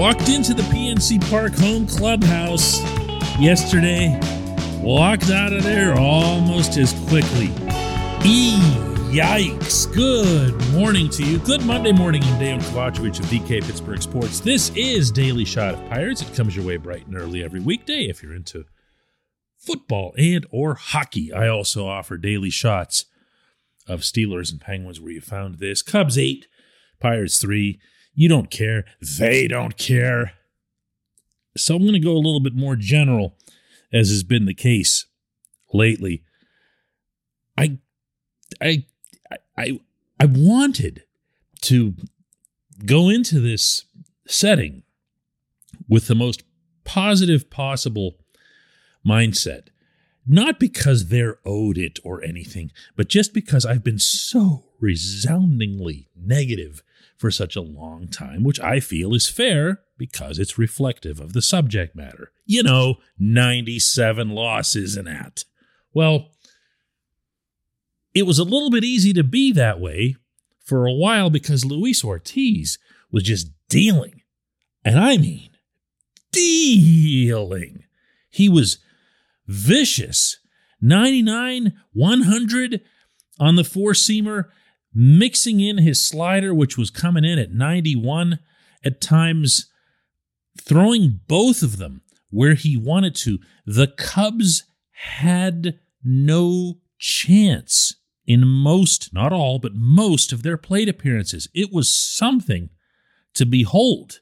Walked into the PNC Park home clubhouse yesterday, walked out of there almost as quickly. E yikes. Good morning to you. Good Monday morning. I'm Dan Kovacevic of DK Pittsburgh Sports. This is Daily Shot of Pirates. It comes your way bright and early every weekday if you're into football and or hockey. I also offer daily shots of Steelers and Penguins where you found this. Cubs 8, Pirates 3. You don't care. They don't care. So I'm going to go a little bit more general, as has been the case lately. I, I, I, I wanted to go into this setting with the most positive possible mindset. Not because they're owed it or anything, but just because I've been so resoundingly negative for such a long time, which I feel is fair because it's reflective of the subject matter. You know, 97 losses and that. Well, it was a little bit easy to be that way for a while because Luis Ortiz was just dealing. And I mean, dealing. He was vicious. 99, 100 on the four seamer mixing in his slider, which was coming in at 91 at times, throwing both of them where he wanted to. The Cubs had no chance in most, not all, but most of their plate appearances. It was something to behold.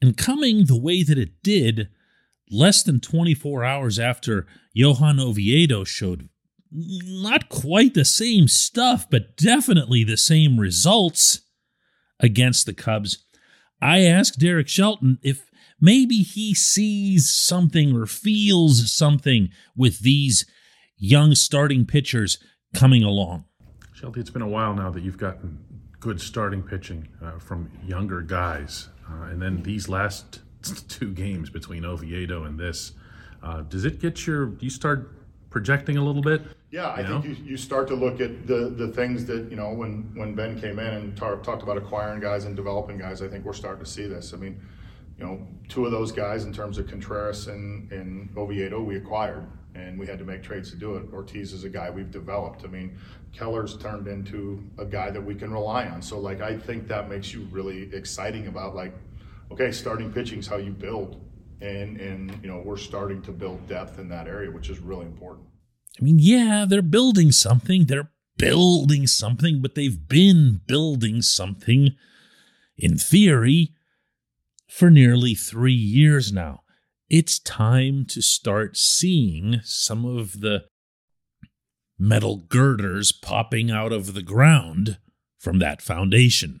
And coming the way that it did, less than 24 hours after Johan Oviedo showed not quite the same stuff, but definitely the same results against the Cubs. I asked Derek Shelton if maybe he sees something or feels something with these young starting pitchers coming along. Shelty, it's been a while now that you've gotten good starting pitching uh, from younger guys. Uh, and then these last two games between Oviedo and this, uh, does it get your, do you start projecting a little bit? Yeah, I think you, you start to look at the, the things that, you know, when, when Ben came in and tar- talked about acquiring guys and developing guys, I think we're starting to see this. I mean, you know, two of those guys in terms of Contreras and, and Oviedo, we acquired and we had to make trades to do it. Ortiz is a guy we've developed. I mean, Keller's turned into a guy that we can rely on. So, like, I think that makes you really exciting about, like, okay, starting pitching is how you build. And, and, you know, we're starting to build depth in that area, which is really important. I mean, yeah, they're building something. They're building something, but they've been building something in theory for nearly three years now. It's time to start seeing some of the metal girders popping out of the ground from that foundation.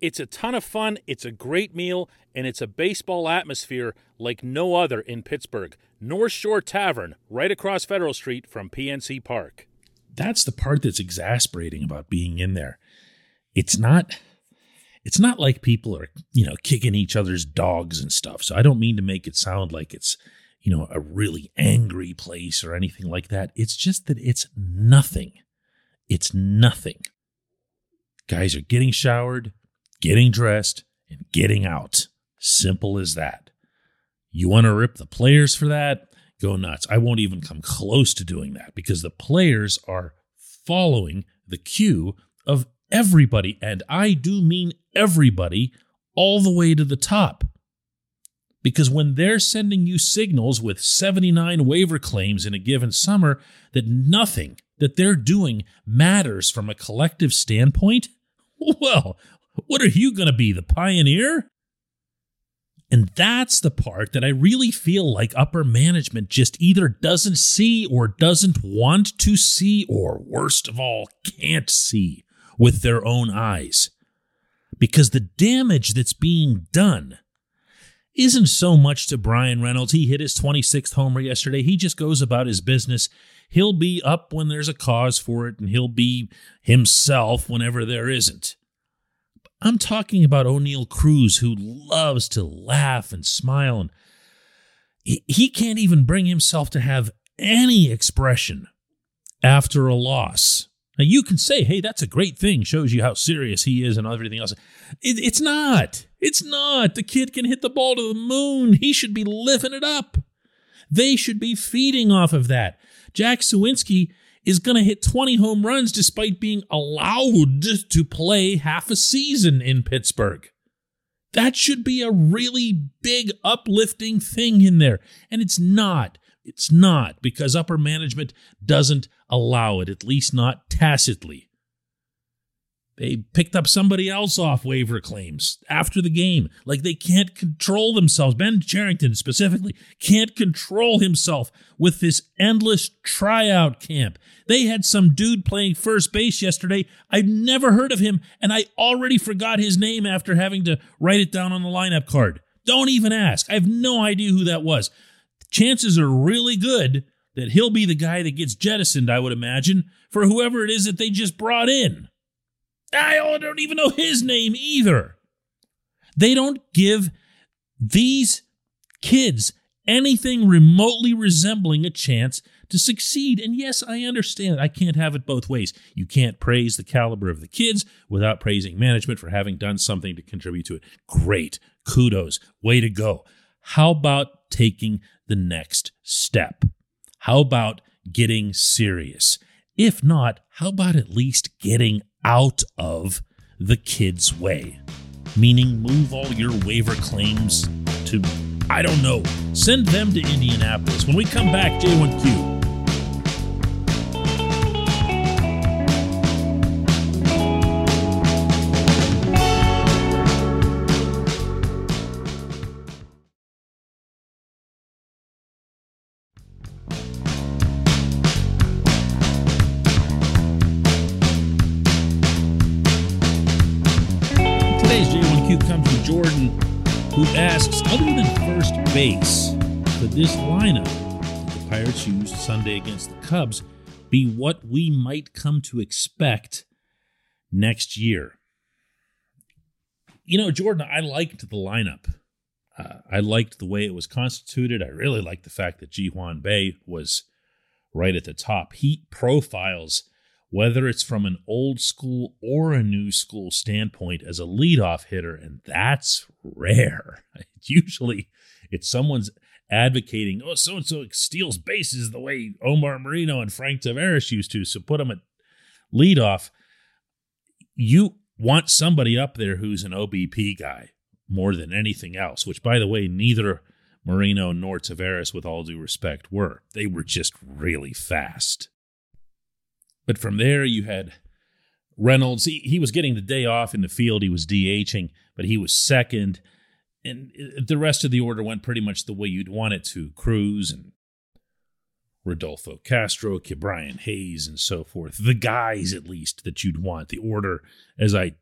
It's a ton of fun, it's a great meal, and it's a baseball atmosphere like no other in Pittsburgh. North Shore Tavern, right across Federal Street from PNC Park. That's the part that's exasperating about being in there it's not it's not like people are, you know, kicking each other's dogs and stuff. So I don't mean to make it sound like it's, you know, a really angry place or anything like that. It's just that it's nothing. It's nothing. Guys are getting showered, getting dressed, and getting out. Simple as that. You want to rip the players for that? Go nuts. I won't even come close to doing that because the players are following the cue of everybody, and I do mean everybody, all the way to the top. Because when they're sending you signals with 79 waiver claims in a given summer that nothing that they're doing matters from a collective standpoint, well, what are you going to be, the pioneer? And that's the part that I really feel like upper management just either doesn't see or doesn't want to see, or worst of all, can't see with their own eyes. Because the damage that's being done isn't so much to Bryan Reynolds. He hit his 26th homer yesterday. He just goes about his business. He'll be up when there's a cause for it, and he'll be himself whenever there isn't. I'm talking about Oneil Cruz, who loves to laugh and smile, and he can't even bring himself to have any expression after a loss. Now, you can say, hey, that's a great thing, shows you how serious he is and everything else. It, it's not. It's not. The kid can hit the ball to the moon. He should be living it up. They should be feeding off of that. Jack Suwinski is going to hit 20 home runs despite being allowed to play half a season in Pittsburgh. That should be a really big uplifting thing in there. And it's not. It's not because upper management doesn't allow it, at least not tacitly. They picked up somebody else off waiver claims after the game. Like they can't control themselves. Ben Cherington specifically can't control himself with this endless tryout camp. They had some dude playing first base yesterday. I've never heard of him, and I already forgot his name after having to write it down on the lineup card. Don't even ask. I have no idea who that was. Chances are really good that he'll be the guy that gets jettisoned, I would imagine, for whoever it is that they just brought in. I don't even know his name either. They don't give these kids anything remotely resembling a chance to succeed. And yes, I understand. I can't have it both ways. You can't praise the caliber of the kids without praising management for having done something to contribute to it. Great. Kudos. Way to go. How about taking the next step? How about getting serious? If not, how about at least getting out of the kid's way. Meaning, move all your waiver claims to, I don't know, send them to Indianapolis. When we come back, J1Q. Base could this lineup the Pirates used Sunday against the Cubs be what we might come to expect next year? You know, Jordan, I liked the lineup. Uh, I liked the way it was constituted. I really liked the fact that Ji Hwan Bae was right at the top. He profiles whether it's from an old school or a new school standpoint as a leadoff hitter, and that's rare. Usually it's someone's advocating, oh, so and so steals bases the way Omar Moreno and Frank Taveras used to, so put them at leadoff. You want somebody up there who's an OBP guy more than anything else, which, by the way, neither Moreno nor Taveras, with all due respect, were. They were just really fast. But from there, you had Reynolds. He, he was getting the day off in the field. He was DHing, but he was second and uh, the rest of the order went pretty much the way you'd want it to. Cruz and Rodolfo Castro, Ke'Bryan Hayes, and so forth. The guys, at least, that you'd want. The order, as I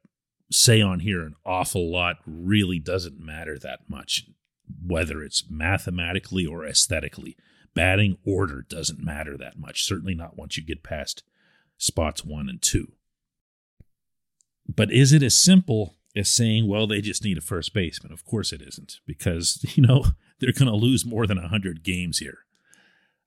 say on here an awful lot, really doesn't matter that much, whether it's mathematically or aesthetically. Batting order doesn't matter that much, certainly not once you get past spots one and two. But is it as simple as saying, well, they just need a first baseman? Of course it isn't, because, you know, they're going to lose more than 100 games here.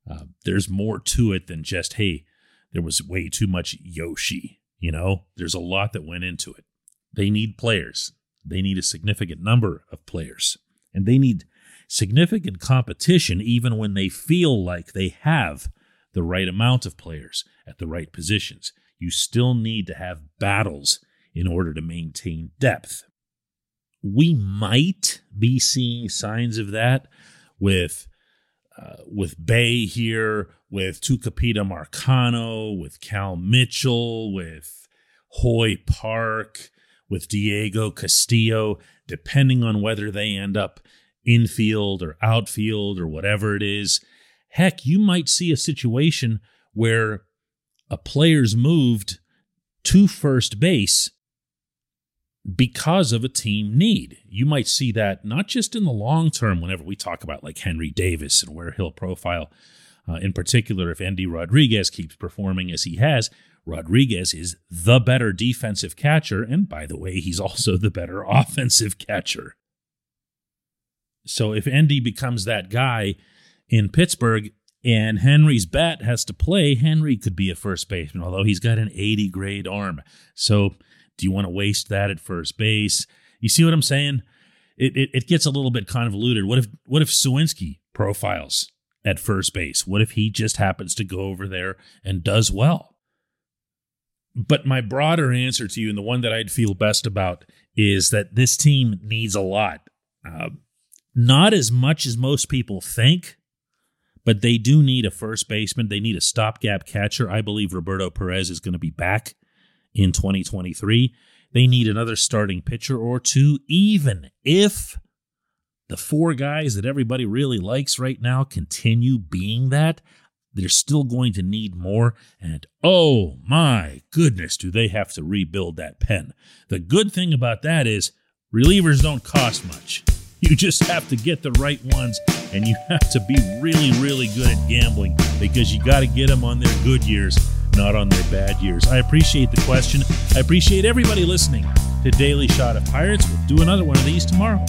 Uh, there's more to it than just, hey, there was way too much Yoshi. You know, there's a lot that went into it. They need players, they need a significant number of players, and they need significant competition even when they feel like they have the right amount of players at the right positions. You still need to have battles in order to maintain depth. We might be seeing signs of that with uh, with Bae here, with Tucupita Marcano, with Cal Mitchell, with Hoy Park, with Diego Castillo, depending on whether they end up infield or outfield or whatever it is. Heck, you might see a situation where a player's moved to first base because of a team need. You might see that not just in the long term, whenever we talk about like Henry Davis and where he'll profile, uh, in particular, if Endy Rodriguez keeps performing as he has. Rodriguez is the better defensive catcher, and by the way, he's also the better offensive catcher. So if Endy becomes that guy in Pittsburgh and Henry's bat has to play, Henry could be a first baseman, although he's got an 80 grade arm. So do you want to waste that at first base? You see what I'm saying? It, it, it gets a little bit convoluted. What if what if Suwinski profiles at first base? What if he just happens to go over there and does well? But my broader answer to you, and the one that I'd feel best about, is that this team needs a lot. Uh, not as much as most people think, but they do need a first baseman. They need a stopgap catcher. I believe Roberto Perez is going to be back in 2023. They need another starting pitcher or two, even if the four guys that everybody really likes right now continue being that. They're still going to need more. And oh my goodness, do they have to rebuild that pen? The good thing about that is relievers don't cost much. You just have to get the right ones and you have to be really, really good at gambling because you got to get them on their good years, not on their bad years. I appreciate the question. I appreciate everybody listening to Daily Shot of Pirates. We'll do another one of these tomorrow.